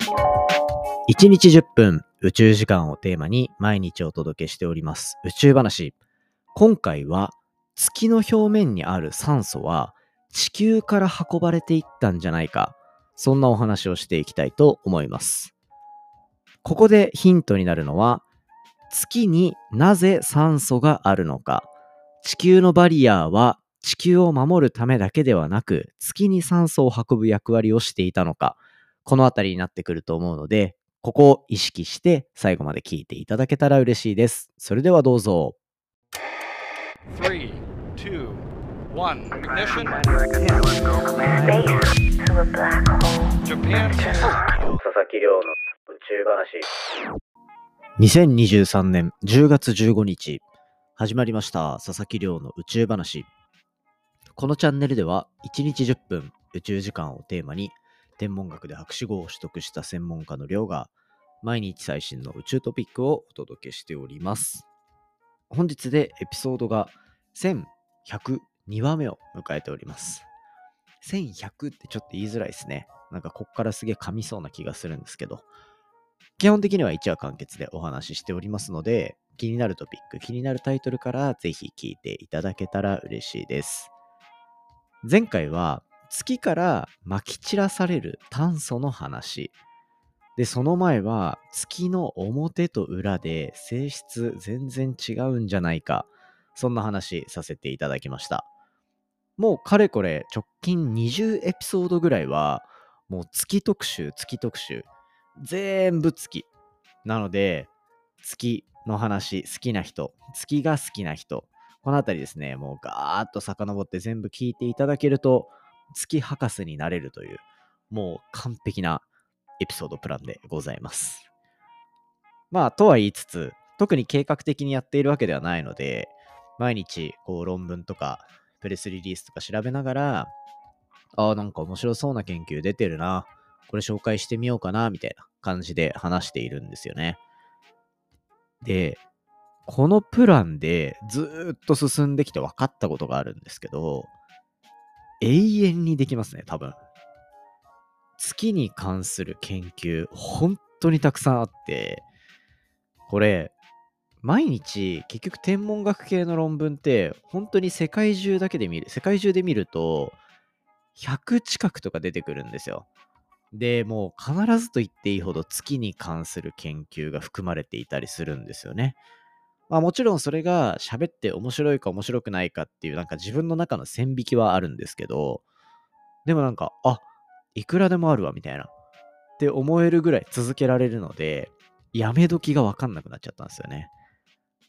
1日10分宇宙時間をテーマに毎日お届けしております宇宙話。今回は月の表面にある酸素は地球から運ばれていったんじゃないか。そんなお話をしていきたいと思います。ここでヒントになるのは月になぜ酸素があるのか。地球のバリアーは地球を守るためだけではなく月に酸素を運ぶ役割をしていたのか。この辺りになってくると思うので、ここを意識して最後まで聞いていただけたら嬉しいです。それではどうぞ。3, 2, 1, ignition. 2023年10月15日始まりました佐々木亮の宇宙話このチャンネルでは1日10分宇宙時間をテーマに天文学で博士号を取得した専門家の亮が毎日最新の宇宙トピックをお届けしております。本日でエピソードが1102話目を迎えております。1100ってちょっと言いづらいですね。なんかこっからすげえ噛みそうな気がするんですけど、基本的には1話完結でお話ししておりますので、気になるトピック、気になるタイトルからぜひ聞いていただけたら嬉しいです。前回は月から撒き散らされる炭素の話。で、その前は月の表と裏で性質全然違うんじゃないか。そんな話させていただきました。もうかれこれ直近20エピソードぐらいはもう月特集、月特集。全部月。なので、月の話好きな人、月が好きな人、このあたりですね、もうガーッと遡って全部聞いていただけると、月博士になれるという、もう完璧なエピソードプランでございます。まあ、とは言いつつ、特に計画的にやっているわけではないので、毎日こう論文とかプレスリリースとか調べながら、ああ、なんか面白そうな研究出てるな。これ紹介してみようかな、みたいな感じで話しているんですよね。で、このプランでずっと進んできて分かったことがあるんですけど、永遠にできますね、多分。月に関する研究、本当にたくさんあって、これ、毎日結局天文学系の論文って本当に世界中だけで見る、世界中で見ると100近くとか出てくるんですよ。で、もう必ずと言っていいほど月に関する研究が含まれていたりするんですよね。まあもちろんそれが喋って面白いか面白くないかっていうなんか自分の中の線引きはあるんですけど、でもなんか、あ、いくらでもあるわみたいなって思えるぐらい続けられるので、やめ時がわかんなくなっちゃったんですよね。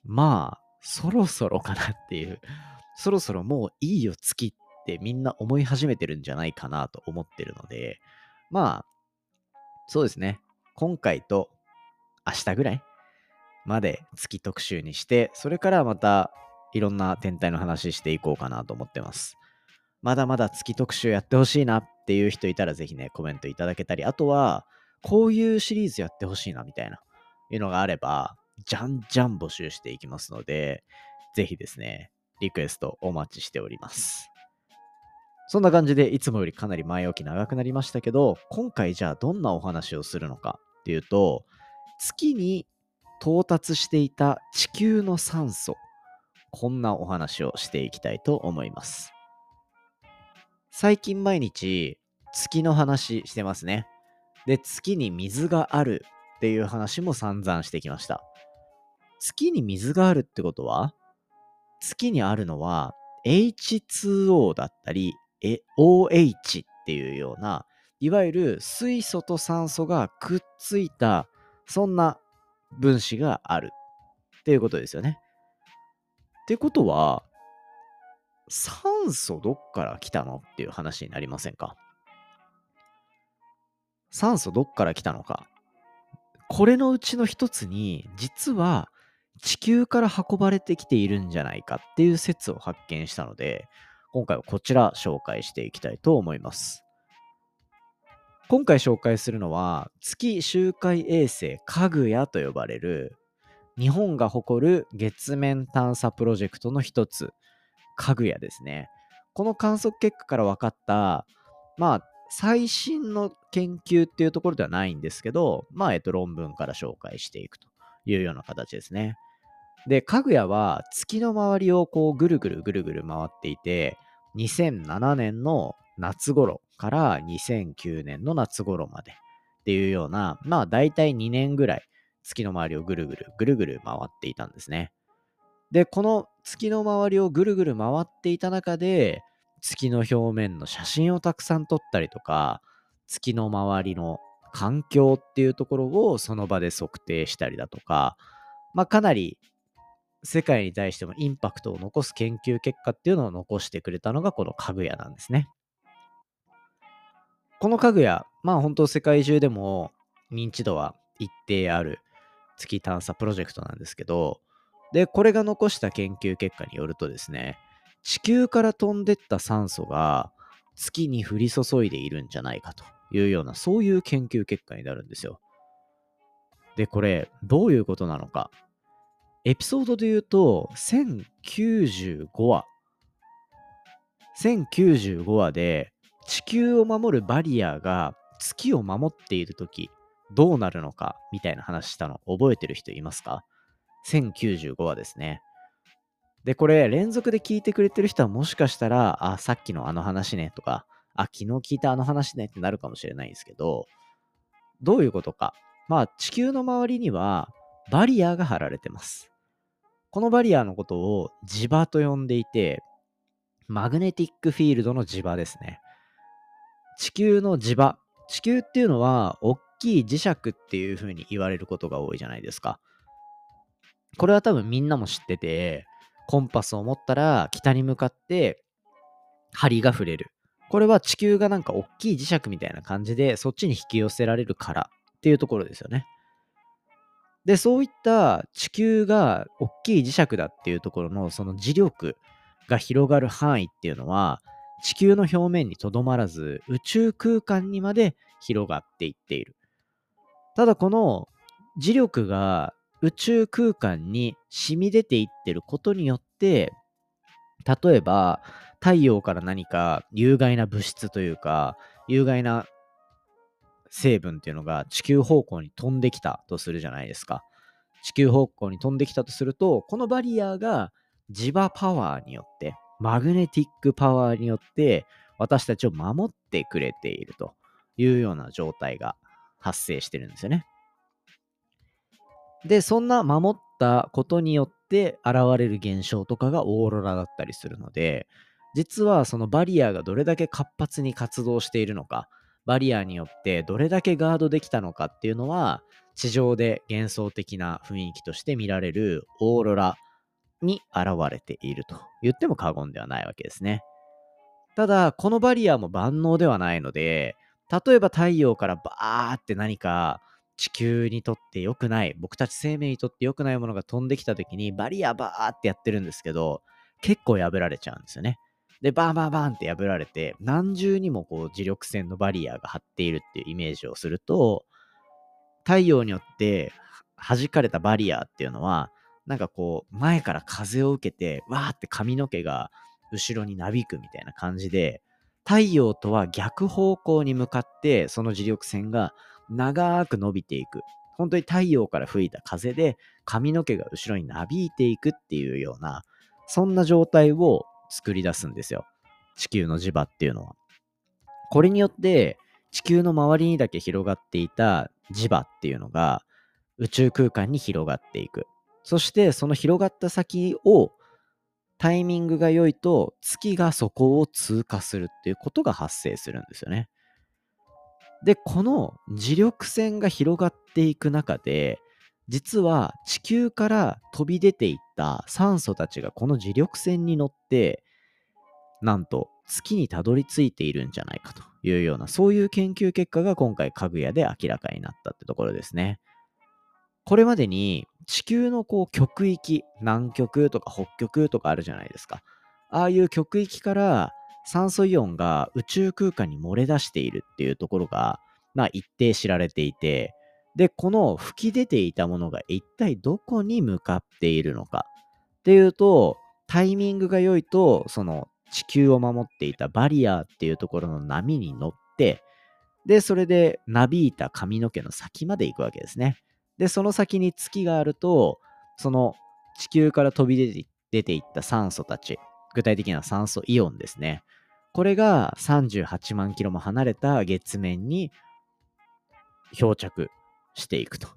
まあ、そろそろかなっていう、そろそろもういいよ月ってみんな思い始めてるんじゃないかなと思ってるので、まあ、そうですね。今回と明日ぐらいまで月特集にして、それからまたいろんな天体の話していこうかなと思ってます。まだまだ月特集やってほしいなっていう人いたらぜひね、コメントいただけたり、あとは、こういうシリーズやってほしいなみたいな、いうのがあれば、じゃんじゃん募集していきますので、ぜひですね、リクエストお待ちしております。そんな感じで、いつもよりかなり前置き長くなりましたけど、今回じゃあどんなお話をするのかっていうと、月に到達していた地球の酸素。こんなお話をしていきたいと思います。最近毎日月の話してますね。で、月に水があるっていう話も散々してきました。月に水があるってことは月にあるのは H2O だったり OH っていうようないわゆる水素と酸素がくっついたそんな分子があるっていうことですよね。ってことは、酸素どっから来たのっていう話になりませんか？酸素どっから来たのか。これのうちの一つに、実は地球から運ばれてきているんじゃないかっていう説を発見したので、今回はこちら紹介していきたいと思います。今回紹介するのは月周回衛星かぐやと呼ばれる日本が誇る月面探査プロジェクトの一つかぐやですねこの観測結果から分かったまあ最新の研究っていうところではないんですけど、まあ、えっと、論文から紹介していくというような形ですね。で、かぐやは月の周りをこうぐるぐるぐるぐる回っていて、2007年の夏頃から2009年の夏頃までっていうような、まあ大体2年ぐらい月の周りをぐるぐるぐるぐる回っていたんですね。で、この月の周りをぐるぐる回っていた中で、月の表面の写真をたくさん撮ったりとか、月の周りの環境っていうところをその場で測定したりだとか、まあかなり世界に対してもインパクトを残す研究結果っていうのを残してくれたのがこの家具屋なんですね。この家具屋、まあ本当世界中でも認知度は一定ある月探査プロジェクトなんですけど、で、これが残した研究結果によるとですね、地球から飛んでった酸素が月に降り注いでいるんじゃないかというような、そういう研究結果になるんですよ。で、これ、どういうことなのか。エピソードで言うと、1095話。1095話で、球を守るバリアが月を守っているとき、どうなるのか、みたいな話したの覚えてる人いますか ?1095 話ですね。で、これ、連続で聞いてくれてる人はもしかしたら、あ、さっきのあの話ね、とか、あ、昨日聞いたあの話ねってなるかもしれないんですけど、どういうことか？まあ、地球の周りには、バリアが張られてます。このバリアのことを磁場と呼んでいて、マグネティックフィールドの磁場ですね。地球の磁場。地球っていうのは、大きい磁石っていう風に言われることが多いじゃないですか。これは多分みんなも知ってて、コンパスを持ったら北に向かって針が触れる。これは地球がなんか大きい磁石みたいな感じでそっちに引き寄せられるからっていうところですよね。で、そういった地球が大きい磁石だっていうところのその磁力が広がる範囲っていうのは地球の表面にとどまらず宇宙空間にまで広がっていっている。ただこの磁力が宇宙空間に染み出ていってることによって例えば太陽から何か有害な物質というか有害な成分っていうのが地球方向に飛んできたとするじゃないですか。地球方向に飛んできたとすると、このバリアが磁場パワーによって、マグネティックパワーによって私たちを守ってくれているというような状態が発生してるんですよね。で、そんな守ったことによって現れる現象とかがオーロラだったりするので、実はそのバリアがどれだけ活発に活動しているのか、バリアによってどれだけガードできたのかっていうのは、地上で幻想的な雰囲気として見られるオーロラに現れていると言っても過言ではないわけですね。ただ、このバリアも万能ではないので、例えば太陽からバーって何か地球にとって良くない、僕たち生命にとって良くないものが飛んできた時にバリアバーってやってるんですけど、結構破られちゃうんですよね。で、バーバーバーンって破られて、何重にもこう磁力線のバリアが張っているっていうイメージをすると、太陽によって弾かれたバリアっていうのは、なんかこう、前から風を受けて、わーって髪の毛が後ろになびくみたいな感じで、太陽とは逆方向に向かって、その磁力線が長く伸びていく。本当に太陽から吹いた風で髪の毛が後ろになびいていくっていうような、そんな状態を作り出すんですよ。地球の磁場っていうのは。これによって地球の周りにだけ広がっていた磁場っていうのが宇宙空間に広がっていく。そしてその広がった先をタイミングが良いと月がそこを通過するっていうことが発生するんですよね。で、この磁力線が広がっていく中で実は地球から飛び出ていった酸素たちがこの磁力線に乗ってなんと月にたどり着いているんじゃないかというようなそういう研究結果が今回かぐやで明らかになったってところですね。これまでに地球のこう極域南極とか北極とかあるじゃないですか。ああいう極域から酸素イオンが宇宙空間に漏れ出しているっていうところが、まあ、一定知られていてで、この吹き出ていたものが一体どこに向かっているのかっていうと、タイミングが良いと、その地球を守っていたバリアっていうところの波に乗って、で、それでなびいた髪の毛の先まで行くわけですね。で、その先に月があると、その地球から飛び出て出ていった酸素たち、具体的には酸素イオンですね。これが38万キロも離れた月面に漂着していくと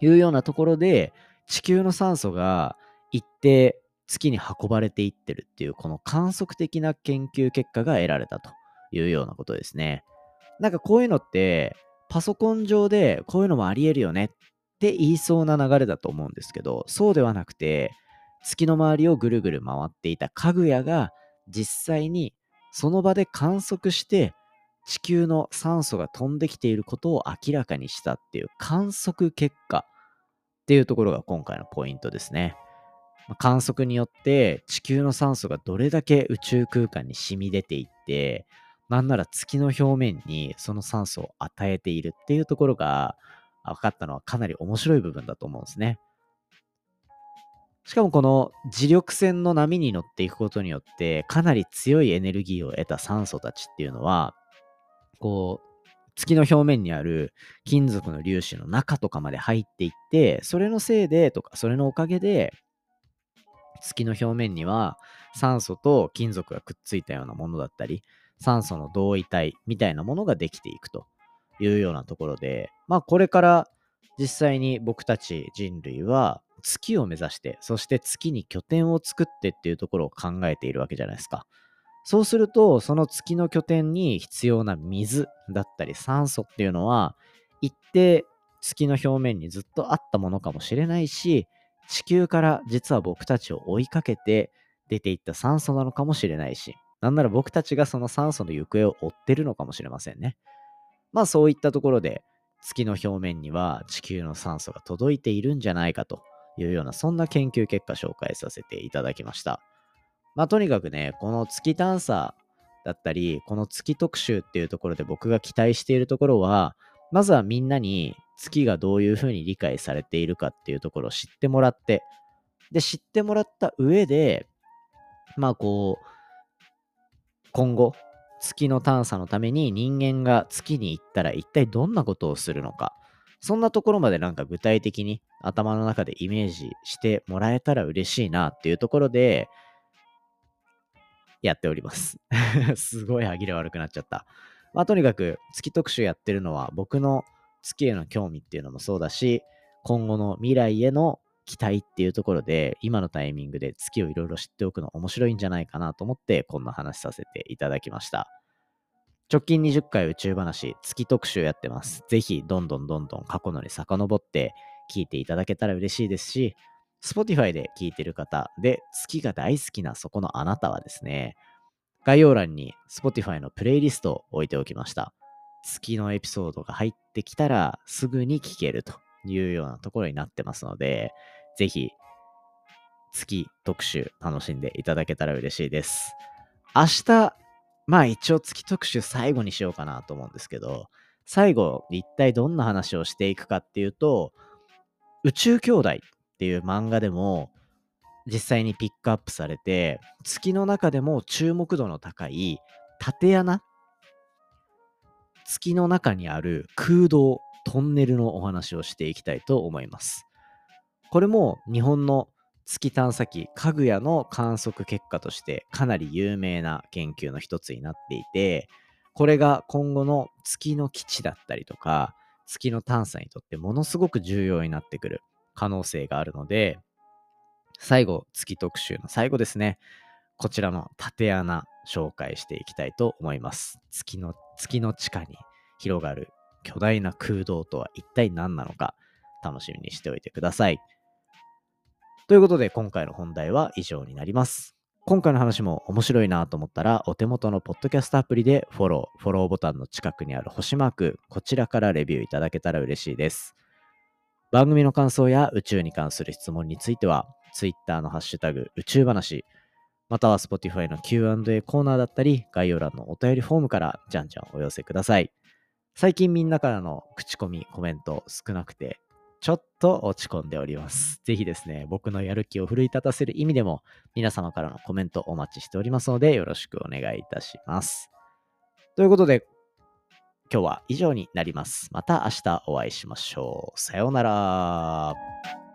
いうようなところで、地球の酸素が一定月に運ばれていってるっていう、この観測的な研究結果が得られたというようなことですね。なんかこういうのって、パソコン上でこういうのもあり得るよねって言いそうな流れだと思うんですけど、そうではなくて、月の周りをぐるぐる回っていたかぐやが実際にその場で観測して地球の酸素が飛んできていることを明らかにしたっていう観測結果っていうところが今回のポイントですね。観測によって地球の酸素がどれだけ宇宙空間に染み出ていって、なんなら月の表面にその酸素を与えているっていうところが分かったのはかなり面白い部分だと思うんですね。しかもこの磁力線の波に乗っていくことによってかなり強いエネルギーを得た酸素たちっていうのはこう月の表面にある金属の粒子の中とかまで入っていってそれのせいでとかそれのおかげで月の表面には酸素と金属がくっついたようなものだったり酸素の同位体みたいなものができていくというようなところでまあこれから実際に僕たち人類は月を目指してそして月に拠点を作ってっていうところを考えているわけじゃないですか。そうするとその月の拠点に必要な水だったり酸素っていうのは一定月の表面にずっとあったものかもしれないし地球から実は僕たちを追いかけて出ていった酸素なのかもしれないし、なんなら僕たちがその酸素の行方を追ってるのかもしれませんね。まあそういったところで月の表面には地球の酸素が届いているんじゃないかというようなそんな研究結果紹介させていただきました。まあとにかくね、この月探査だったり、この月特集っていうところで僕が期待しているところは、まずはみんなに月がどういうふうに理解されているかっていうところを知ってもらって、で、知ってもらった上で、まあこう、今後、月の探査のために人間が月に行ったら一体どんなことをするのか、そんなところまでなんか具体的に頭の中でイメージしてもらえたら嬉しいなっていうところで、やっております。すごい歯切れ悪くなっちゃった。まあとにかく月特集やってるのは僕の月への興味っていうのもそうだし、今後の未来への期待っていうところで、今のタイミングで月をいろいろ知っておくの面白いんじゃないかなと思って、こんな話させていただきました。直近20回宇宙話、月特集やってます。ぜひ、どんどんどんどん過去のに遡って聞いていただけたら嬉しいですし、Spotify で聞いてる方で月が大好きなそこのあなたはですね、概要欄に Spotify のプレイリストを置いておきました。月のエピソードが入ってきたらすぐに聞けるというようなところになってますので、ぜひ月特集楽しんでいただけたら嬉しいです。明日、まあ一応月特集最後にしようかなと思うんですけど、最後一体どんな話をしていくかっていうと、宇宙兄弟っていう漫画でも実際にピックアップされて、月の中でも注目度の高い縦穴？月の中にある空洞、トンネルのお話をしていきたいと思います。これも日本の月探査機かぐやの観測結果としてかなり有名な研究の一つになっていて、これが今後の月の基地だったりとか、月の探査にとってものすごく重要になってくる可能性があるので、最後、月特集の最後ですね。こちらの縦穴紹介していきたいと思います。月の、月の地下に広がる巨大な空洞とは一体何なのか楽しみにしておいてください。ということで今回の本題は以上になります。今回の話も面白いなと思ったらお手元のポッドキャストアプリでフォロー、フォローボタンの近くにある星マーク、こちらからレビューいただけたら嬉しいです。番組の感想や宇宙に関する質問については Twitter のハッシュタグ宇宙話、または Spotify の Q&A コーナーだったり、概要欄のお便りフォームからじゃんじゃんお寄せください。最近みんなからの口コミ、コメント少なくて、ちょっと落ち込んでおります。ぜひですね、僕のやる気を奮い立たせる意味でも、皆様からのコメントお待ちしておりますので、よろしくお願いいたします。ということで、今日は以上になります。また明日お会いしましょう。さようなら。